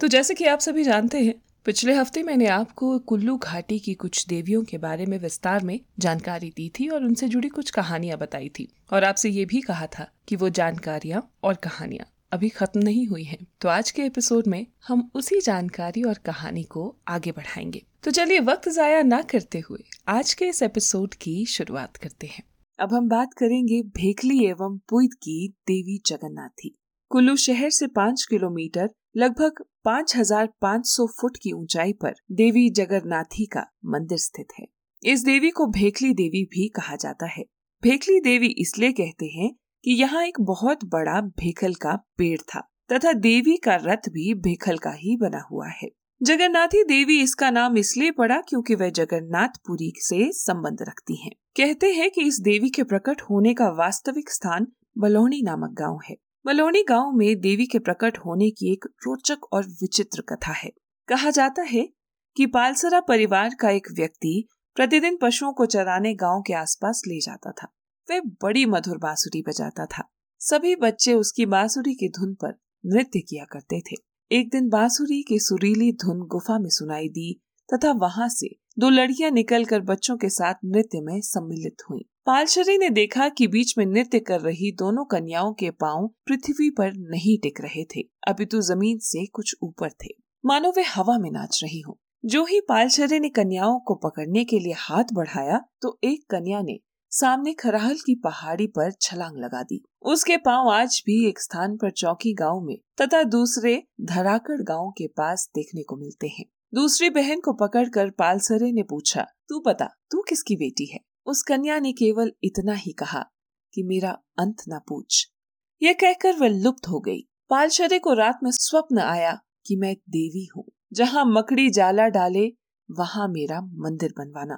तो जैसे कि आप सभी जानते हैं, पिछले हफ़्ते मैंने आपको कुल्लू घाटी की कुछ देवियों के बारे में विस्तार में जानकारी दी थी और उनसे जुड़ी कुछ कहानियाँ बताई थी। और आपसे ये भी कहा था कि वो जानकारियाँ और कहानियाँ अभी खत्म नहीं हुई हैं। तो आज के एपिसोड में हम उसी जानकारी और कहानी को आगे बढ़ाएँगे। तो चलिए वक्त जाया ना करते हुए आज के इस एपिसोड की शुरुआत करते हैं। अब हम बात करेंगे भेखली एवं पुईत की देवी जगन्नाथी। कुल्लू शहर से पाँच किलोमीटर लगभग 5,500 फुट की ऊंचाई पर देवी जगन्नाथी का मंदिर स्थित है। इस देवी को भेखली देवी भी कहा जाता है। भेखली देवी इसलिए कहते हैं कि यहाँ एक बहुत बड़ा भेखल का पेड़ था तथा देवी का रथ भी भेखल का ही बना हुआ है। जगन्नाथी देवी इसका नाम इसलिए पड़ा क्योंकि वह जगन्नाथपुरी से संबंध रखती हैं। कहते हैं कि इस देवी के प्रकट होने का वास्तविक स्थान बलौनी नामक गाँव है। मलोनी गाँव में देवी के प्रकट होने की एक रोचक और विचित्र कथा है। कहा जाता है कि पालसरा परिवार का एक व्यक्ति प्रतिदिन पशुओं को चराने गाँव के आसपास ले जाता था। वह बड़ी मधुर बांसुरी बजाता था। सभी बच्चे उसकी बांसुरी की धुन पर नृत्य किया करते थे। एक दिन बांसुरी की सुरीली धुन गुफा में सुनाई दी तथा वहाँ से दो लड़कियाँ निकलकर बच्चों के साथ नृत्य में सम्मिलित हुईं। पालशरी ने देखा कि बीच में नृत्य कर रही दोनों कन्याओं के पाँव पृथ्वी पर नहीं टिक रहे थे। अपितु ज़मीन से कुछ ऊपर थे। मानो वे हवा में नाच रही हो। जो ही पालशरे ने कन्याओं को पकड़ने के लिए हाथ बढ़ाया तो एक कन्या ने सामने खराहल की पहाड़ी पर छलांग लगा दी। उसके पाँव आज भी एक स्थान पर चौकी गाँव में तथा दूसरे धराकड़ गाँव के पास देखने को मिलते हैं। दूसरी बहन को पकड़कर पालसरे ने पूछा, तू बता, तू किसकी बेटी है? उस कन्या ने केवल इतना ही कहा कि मेरा अंत न पूछ। यह कहकर वह लुप्त हो गई। पालशरे को रात में स्वप्न आया कि मैं देवी हूँ। जहाँ मकड़ी जाला डाले, वहाँ मेरा मंदिर बनवाना।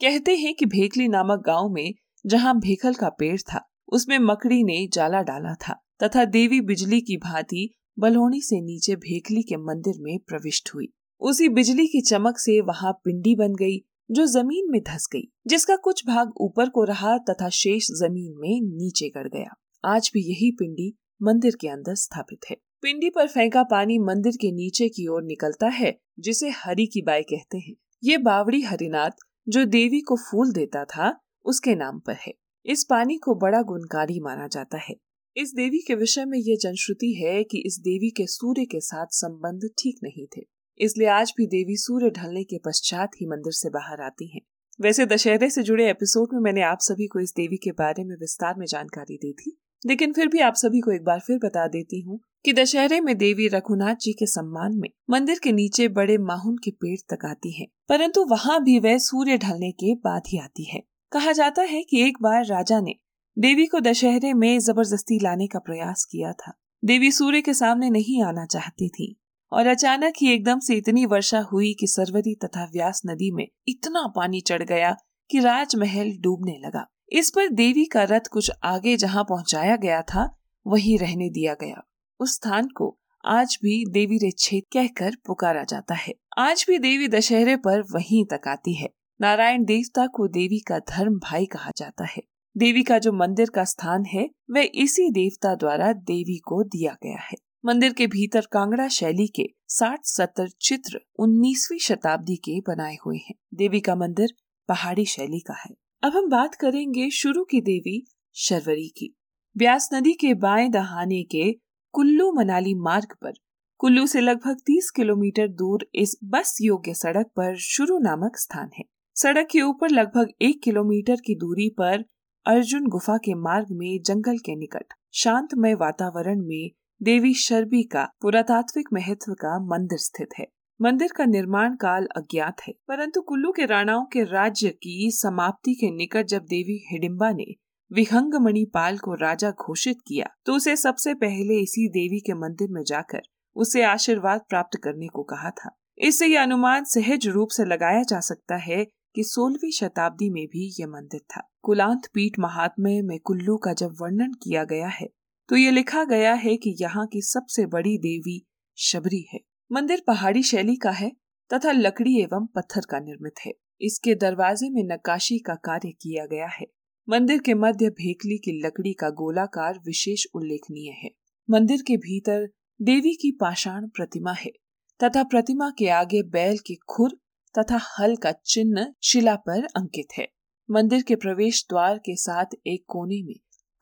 कहते हैं कि भेखली नामक गाँव में जहाँ भेखल का पेड़ था, उसमें मकड़ी ने जाला डाला था तथा देवी बिजली की भांति बलौनी से नीचे भेखली के मंदिर में प्रविष्ट हुई। उसी बिजली की चमक से वहाँ पिंडी बन गई जो ज़मीन में धस गई, जिसका कुछ भाग ऊपर को रहा तथा शेष ज़मीन में नीचे गड़ गया। आज भी यही पिंडी मंदिर के अंदर स्थापित है। पिंडी पर फेंका पानी मंदिर के नीचे की ओर निकलता है, जिसे हरी की बाई कहते हैं। ये बावड़ी हरिनाथ, जो देवी को फूल देता था, उसके नाम पर है। इस पानी को बड़ा गुणकारी माना जाता है। इस देवी के विषय में ये जनश्रुति है कि इस देवी के सूर्य के साथ संबंध ठीक नहीं थे। इसलिए आज भी देवी सूर्य ढलने के पश्चात ही मंदिर से बाहर आती हैं। वैसे दशहरे से जुड़े एपिसोड में मैंने आप सभी को इस देवी के बारे में विस्तार में जानकारी दी थी, लेकिन फिर भी आप सभी को एक बार फिर बता देती हूँ कि दशहरे में देवी रघुनाथ जी के सम्मान में मंदिर के नीचे बड़े माहुन के पेड़ तक आती है, परंतु वहाँ भी वह सूर्य ढलने के बाद ही आती है। कहा जाता है कि एक बार राजा ने देवी को दशहरे में ज़बरदस्ती लाने का प्रयास किया था। देवी सूर्य के सामने नहीं आना चाहती थी। और अचानक ही एकदम से इतनी वर्षा हुई कि सरवरी तथा व्यास नदी में इतना पानी चढ़ गया कि राजमहल डूबने लगा। इस पर देवी का रथ कुछ आगे जहाँ पहुँचाया गया था, वहीं रहने दिया गया। उस स्थान को आज भी देवी रेच्छेद कहकर पुकारा जाता है। आज भी देवी दशहरे पर वहीं तक आती है। नारायण देवता को देवी का धर्म भाई कहा जाता है। देवी का जो मंदिर का स्थान है, वह इसी देवता द्वारा देवी को दिया गया है। मंदिर के भीतर कांगड़ा शैली के साठ सत्तर चित्र 19वीं शताब्दी के बनाए हुए हैं। देवी का मंदिर पहाड़ी शैली का है। अब हम बात करेंगे शुरू की देवी शर्वरी की। व्यास नदी के बाएँ दहाने के कुल्लू मनाली मार्ग पर, कुल्लू से लगभग 30 किलोमीटर दूर इस बस योग्य सड़क पर शुरू नामक स्थान है। सड़क के ऊपर लगभग एक किलोमीटर की दूरी पर अर्जुन गुफा के मार्ग में जंगल के निकट शांतमय वातावरण में देवी शर्बी का पुरातात्विक महत्व का मंदिर स्थित है। मंदिर का निर्माण काल अज्ञात है, परंतु कुल्लू के राणाओं के राज्य की समाप्ति के निकट जब देवी हिडिम्बा ने विहंग मणिपाल को राजा घोषित किया तो उसे सबसे पहले इसी देवी के मंदिर में जाकर उसे आशीर्वाद प्राप्त करने को कहा था। इससे यह अनुमान सहज रूप से लगाया जा सकता है कि सोलहवीं शताब्दी में भी यह मंदिर था। कुलांत पीठ महात्म्य में कुल्लू का जब वर्णन किया गया है तो ये लिखा गया है कि यहाँ की सबसे बड़ी देवी शबरी है। मंदिर पहाड़ी शैली का है तथा लकड़ी एवं पत्थर का निर्मित है। इसके दरवाजे में नक्काशी का कार्य किया गया है। मंदिर के मध्य भेकली की लकड़ी का गोलाकार विशेष उल्लेखनीय है। मंदिर के भीतर देवी की पाषाण प्रतिमा है तथा प्रतिमा के आगे बैल के खुर तथा हल का चिन्ह शिला पर अंकित है। मंदिर के प्रवेश द्वार के साथ एक कोने में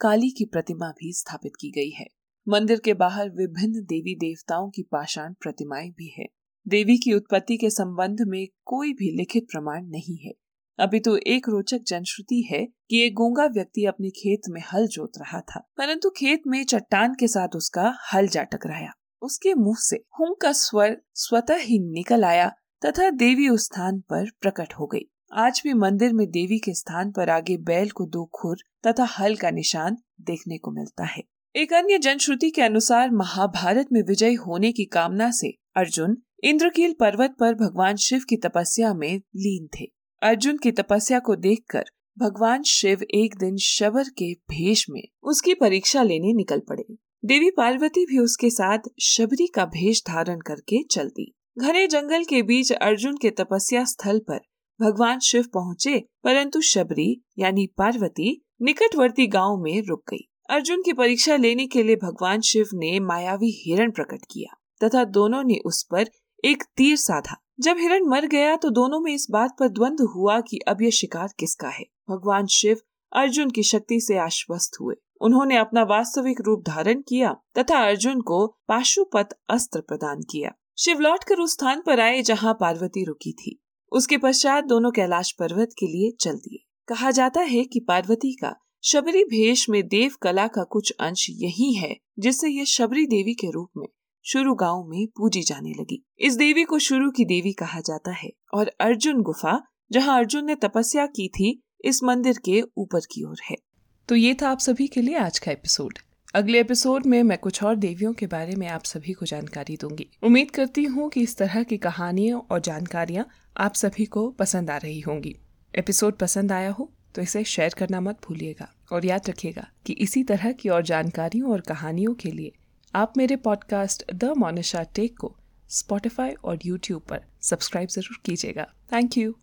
काली की प्रतिमा भी स्थापित की गई है। मंदिर के बाहर विभिन्न देवी देवताओं की पाषाण प्रतिमाएँ भी है। देवी की उत्पत्ति के संबंध में कोई भी लिखित प्रमाण नहीं है। अभी तो एक रोचक जनश्रुति है कि एक गूँगा व्यक्ति अपने खेत में हल जोत रहा था, परंतु खेत में चट्टान के साथ उसका हल जा टकराया। उसके मुँह से हूँ का स्वर स्वतः ही निकल आया तथा देवी उस स्थान पर प्रकट हो गई। आज भी मंदिर में देवी के स्थान पर आगे बैल को दो खुर तथा हल का निशान देखने को मिलता है। एक अन्य जनश्रुति के अनुसार महाभारत में विजय होने की कामना से अर्जुन इंद्रकील पर्वत पर भगवान शिव की तपस्या में लीन थे। अर्जुन की तपस्या को देखकर भगवान शिव एक दिन शबर के भेष में उसकी परीक्षा लेने निकल पड़े। देवी पार्वती भी उसके साथ शबरी का भेष धारण करके चलती। घने जंगल के बीच अर्जुन के तपस्या स्थल पर भगवान शिव पहुँचे, परंतु शबरी, यानी पार्वती, निकटवर्ती गाँव में रुक गई। अर्जुन की परीक्षा लेने के लिए भगवान शिव ने मायावी हिरण प्रकट किया, तथा दोनों ने उस पर एक तीर साधा। जब हिरण मर गया तो दोनों में इस बात पर द्वंद हुआ कि अब यह शिकार किसका है। भगवान शिव अर्जुन की शक्ति से आश्वस्त हुए। उन्होंने अपना वास्तविक रूप धारण किया, तथा अर्जुन को पाशुपत अस्त्र प्रदान किया। शिव लौट कर उस स्थान पर आए जहाँ पार्वती रुकी थी। उसके पश्चात दोनों कैलाश पर्वत के लिए चल दिए। कहा जाता है कि पार्वती का शबरी भेष में देव कला का कुछ अंश यही है, जिससे ये शबरी देवी के रूप में शुरू गाँव में पूजी जाने लगी। इस देवी को शुरू की देवी कहा जाता है और अर्जुन गुफा, जहाँ अर्जुन ने तपस्या की थी, इस मंदिर के ऊपर की ओर है। तो ये था आप सभी के लिए आज का एपिसोड। अगले एपिसोड में मैं कुछ और देवियों के बारे में आप सभी को जानकारी दूँगी। उम्मीद करती हूँ कि इस तरह की कहानियाँ और जानकारियाँ आप सभी को पसंद आ रही होंगी। एपिसोड पसंद आया हो तो इसे शेयर करना मत भूलिएगा और याद रखिएगा कि इसी तरह की और जानकारियों और कहानियों के लिए आप मेरे पॉडकास्ट द मोनिशा टेक को स्पॉटिफाई और यूट्यूब पर सब्सक्राइब ज़रूर कीजिएगा। Thank you